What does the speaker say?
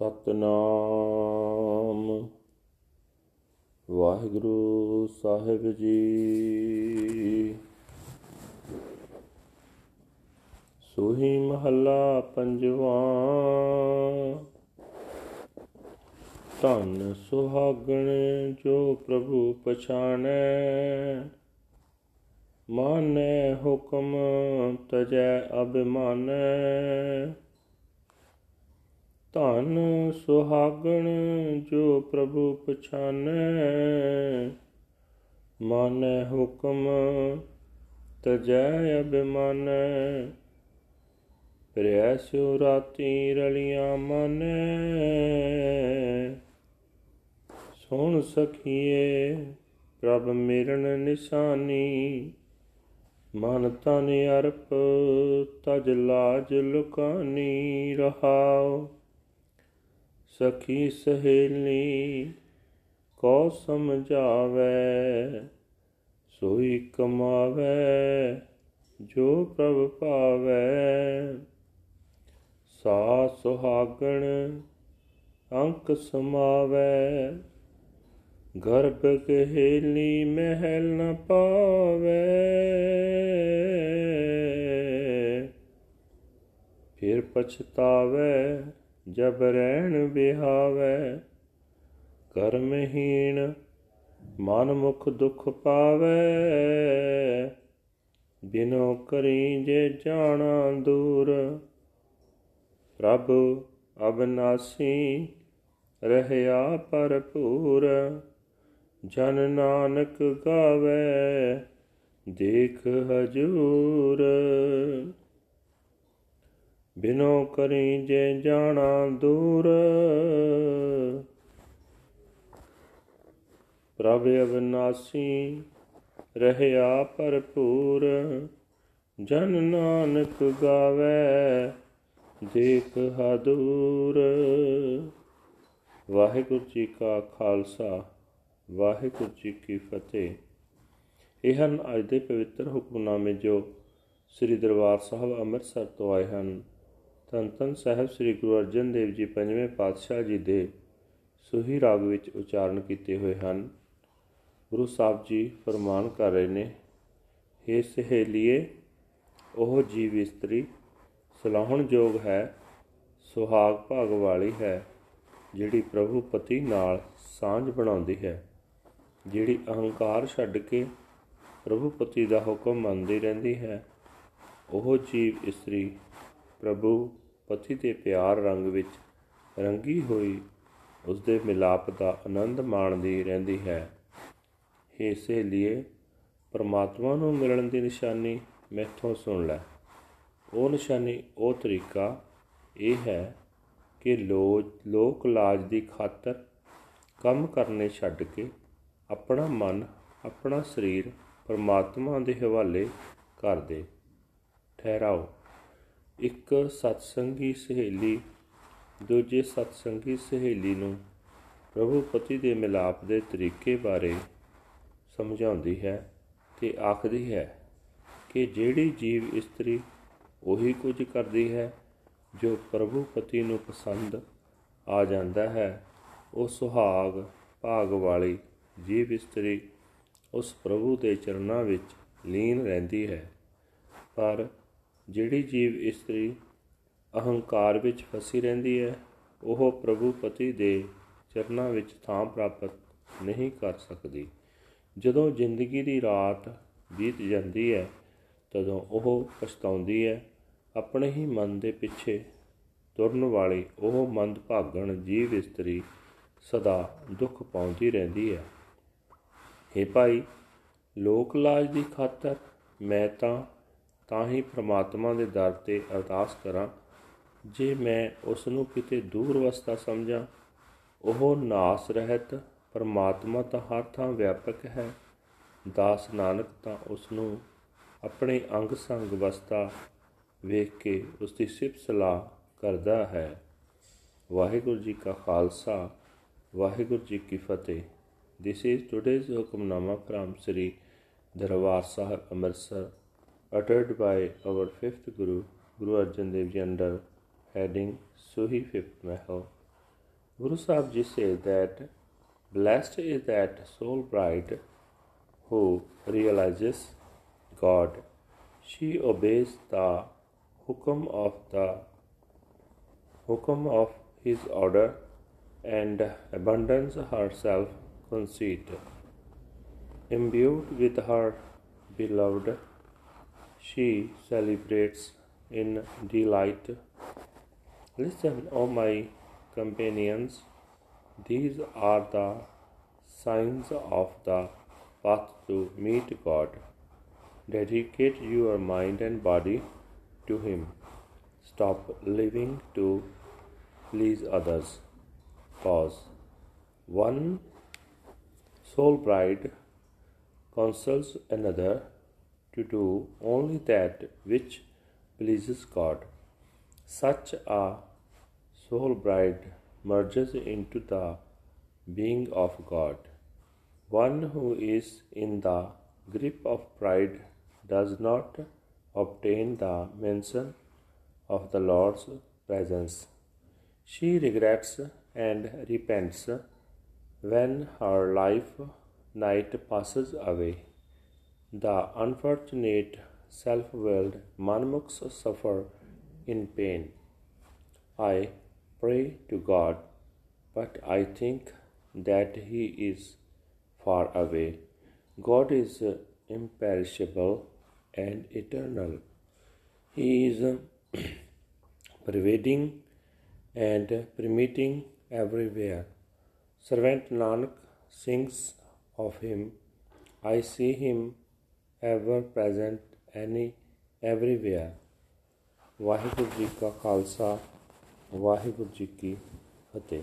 ਸਤਨਾਮ। ਵਾਹਿਗੁਰੂ ਸਾਹਿਬ ਜੀ। ਸੋਹੀ ਮਹੱਲਾ ਪੰਜਵਾਂ। ਧੰਨ ਸੁਹਾਗਣ ਜੋ ਪ੍ਰਭੂ ਪਛਾਣੈ। ਮਾਨੈ ਹੁਕਮ ਤਜੈ ਅਭਿਮਾਨੈ। ਧਨ ਸੁਹਾਗਣ ਜੋ ਪ੍ਰਭੂ ਪਛਾਨੈ। ਮਾਨੈ ਹੁਕਮ ਤਜੈ ਅਭਿਮਾਨੈ। ਪ੍ਰਿਆ ਸਿਉ ਰਾਤੀ ਰਲੀਆਂ ਮਾਨੈ। ਸੁਣ ਸਖੀਏ, ਪ੍ਰਭ ਮਿਰਨ ਨਿਸ਼ਾਨੀ। ਮਨ ਤਨ ਅਰਪ, ਤਜ ਲਾਜ ਲੁਕਾਨੀ ਰਹਾਓ ਸਖੀ ਸਹੇਲੀ ਕੋ ਸਮਝਾਵੇ, ਸੋਈ ਕਮਾਵੇ, ਜੋ ਪ੍ਰਭ ਪਾਵੇ। ਸਾ ਸੁਹਾਗਣ ਅੰਕ ਸਮਾਵੇ, ਗਰਭ ਕਹੇਲੀ ਮਹਿਲ ਨ ਪਾਵੇ। ਫਿਰ ਪਛਤਾਵੇ ਜਬ ਰਹਿਣ ਬਿਹਾਵੇ ਕਰਮਹੀਣ ਮਨ ਮੁਖ ਦੁਖ ਪਾਵੇ। ਬਿਨੋ ਕਰੀ ਜੇ ਜਾਣਾ ਦੂਰ, ਪ੍ਰਭ ਅਬਨਾਸੀ ਰਹਿਆ ਭਰਪੂਰ। ਜਨ ਨਾਨਕ ਗਾਵੇ, ਦੇਖ ਹਜੂਰ। ਬਿਨੋ ਕਰੀ ਜੇ ਜਾਣਾ ਦੂਰ। ਪ੍ਰਭ ਅਬਨਾਸੀ ਰਹਿਆ ਭਰਪੂਰ, ਜਨ ਨਾਨਕ ਗਾਵੇ ਦੇਖ ਹਦੂਰ। ਵਾਹਿਗੁਰੂ ਜੀ ਕਾ ਖਾਲਸਾ, ਵਾਹਿਗੁਰੂ ਜੀ ਕੀ ਫਤਿਹ। ਇਹ ਹਨ ਅੱਜ ਦੇ ਪਵਿੱਤਰ ਹੁਕਮਨਾਮੇ ਜੋ ਸ੍ਰੀ ਦਰਬਾਰ ਸਾਹਿਬ ਅੰਮ੍ਰਿਤਸਰ ਤੋਂ ਆਏ ਹਨ। ਧੰਨ ਧੰਨ ਸਾਹਿਬ ਸ੍ਰੀ ਗੁਰੂ ਅਰਜਨ ਦੇਵ ਜੀ ਪੰਜਵੇਂ ਪਾਤਸ਼ਾਹ ਜੀ ਦੇ ਸੁਹੀ ਰਾਗ ਵਿੱਚ ਉਚਾਰਨ ਕੀਤੇ ਹੋਏ ਹਨ। ਗੁਰੂ ਸਾਹਿਬ ਜੀ ਫਰਮਾਨ ਕਰ ਰਹੇ ਨੇ हे ਸਹੇਲੀਏ, ਉਹ ਜੀਵ ਇਸਤਰੀ, ਸਲਾਹਣ ਯੋਗ ਹੈ, ਸੁਹਾਗ ਭਾਗ ਵਾਲੀ ਹੈ, ਜਿਹੜੀ ਪ੍ਰਭੂ ਪਤੀ ਨਾਲ ਸਾਂਝ ਬਣਾਉਂਦੀ ਹੈ, ਜਿਹੜੀ ਅਹੰਕਾਰ ਛੱਡ ਕੇ ਪ੍ਰਭੂ ਪਤੀ ਦਾ ਹੁਕਮ ਮੰਨਦੀ ਰਹਿੰਦੀ ਹੈ, ਉਹ ਜੀਵ ਇਸਤਰੀ ਪ੍ਰਭੂ ਪਤੀ ਦੇ ਪਿਆਰ ਰੰਗ ਵਿੱਚ ਰੰਗੀ ਹੋਈ ਉਸ ਦੇ ਮਿਲਾਪ ਦਾ ਆਨੰਦ ਮਾਣਦੀ ਰਹਿੰਦੀ ਹੈ। ਹੇ ਸਹੇਲੀਏ, ਪਰਮਾਤਮਾ ਨੂੰ ਮਿਲਣ ਦੀ ਨਿਸ਼ਾਨੀ ਮੈਥੋਂ ਸੁਣ ਲੈ। ਉਹ ਨਿਸ਼ਾਨੀ ਉਹ ਤਰੀਕਾ ਇਹ ਹੈ ਕਿ ਲੋਕ ਲਾਜ ਦੀ ਖਾਤਰ ਕੰਮ ਕਰਨੇ ਛੱਡ ਕੇ ਆਪਣਾ ਮਨ, ਆਪਣਾ ਸਰੀਰ ਪਰਮਾਤਮਾ ਦੇ ਹਵਾਲੇ ਕਰ ਦੇ। ਠਹਿਰਾਓ। ਇੱਕ ਸਤਸੰਗੀ ਸਹੇਲੀ, ਦੂਜੇ ਸਤਸੰਗੀ ਸਹੇਲੀ ਨੂੰ ਪ੍ਰਭੂ ਪਤੀ ਦੇ ਮਿਲਾਪ ਦੇ ਤਰੀਕੇ ਬਾਰੇ ਸਮਝਾਉਂਦੀ ਹੈ ਤੇ ਆਖਦੀ ਹੈ ਕਿ ਜਿਹੜੀ ਜੀਵ ਇਸਤਰੀ ਉਹੀ ਕੁਝ ਕਰਦੀ ਹੈ, ਜੋ ਪ੍ਰਭੂ ਪਤੀ ਨੂੰ ਪਸੰਦ ਆ ਜਾਂਦਾ ਹੈ। ਉਹ ਸੁਹਾਗ, ਭਾਗ ਵਾਲੀ ਜੀਵ ਇਸਤਰੀ ਉਸ ਪ੍ਰਭੂ ਦੇ ਚਰਨਾਂ ਵਿੱਚ ਲੀਨ ਰਹਿੰਦੀ ਹੈ। ਪਰ ਜਿਹੜੀ ਜੀਵ ਇਸਤਰੀ ਅਹੰਕਾਰ ਵਿੱਚ ਫਸੀ ਰਹਿੰਦੀ ਹੈ, ਉਹ ਪ੍ਰਭੂ ਪਤੀ ਦੇ ਚਰਨਾਂ ਵਿੱਚ ਥਾਂ ਪ੍ਰਾਪਤ ਨਹੀਂ ਕਰ ਸਕਦੀ। ਜਦੋਂ ਜ਼ਿੰਦਗੀ ਦੀ ਰਾਤ ਬੀਤ ਜਾਂਦੀ ਹੈ, ਤਦੋਂ ਉਹ ਪਛਤਾਉਂਦੀ ਹੈ। ਆਪਣੇ ਹੀ ਮਨ ਦੇ ਪਿੱਛੇ ਤੁਰਨ ਵਾਲੀ ਉਹ ਮੰਦ ਭਾਗਣ ਜੀਵ ਇਸਤਰੀ ਸਦਾ ਦੁੱਖ ਪਾਉਂਦੀ ਰਹਿੰਦੀ ਹੈ। हे ਭਾਈ, ਲੋਕ ਲਾਜ ਦੀ ਖਾਤਰ ਮੈਂ ਤਾਂ ਤਾਂ ਹੀ ਪ੍ਰਮਾਤਮਾ ਦੇ ਦਰ ਤੇ ਅਰਦਾਸ ਕਰਾਂ, ਜੇ ਮੈਂ ਉਸ ਨੂੰ ਕਿਤੇ ਦੂਰ ਵਸਤਾ ਸਮਝਾਂ, ਉਹ ਨਾਸ ਰਹਿਤ, ਪਰਮਾਤਮਾ ਤਾਂ ਹਰ ਥਾਂ ਵਿਆਪਕ ਹੈ। ਦਾਸ ਨਾਨਕ ਤਾਂ ਉਸ ਨੂੰ ਆਪਣੇ ਅੰਗ ਸੰਗ ਵਸਤਾ ਵੇਖ ਕੇ ਉਸ ਦੀ ਸਿਫਤ ਸਲਾਹ ਕਰਦਾ ਹੈ। ਵਾਹਿਗੁਰੂ ਜੀ ਕਾ ਖਾਲਸਾ, ਵਾਹਿਗੁਰੂ ਜੀ ਕੀ ਫਤਿਹ। This is today's Hukamnama from Sri Darbar Sahib Amritsar uttered by our fifth Guru, Guru Arjan Dev Ji under heading Suhi Fifth Mahal. Guru Sahib Ji says that blessed is that soul bride who realizes God. She obeys the hukum of the hukum of his order and abandons her self conceit. Imbued with her beloved, she celebrates in delight. Listen, O my companions, these are the signs of the path to meet God. Dedicate your mind and body to Him. Stop living to please others. Pause. One soul bride consoles another to do only that which pleases God. Such a soul bride merges into the being of God. One who is in the grip of pride does not obtain the mention of the Lord's presence. She regrets and repents when her life night passes away. The unfortunate self willed Manmukhs suffer in pain. I pray to God, but I think that He is far away. God is imperishable and eternal. He is pervading and permitting everywhere. Servant Nanak sings of him, I see him ever present any everywhere. Waheguru ji ਕਾ ਖਾਲਸਾ ਵਾਹਿਗੁਰੂ ਜੀ ਕੀ ਫਤਿਹ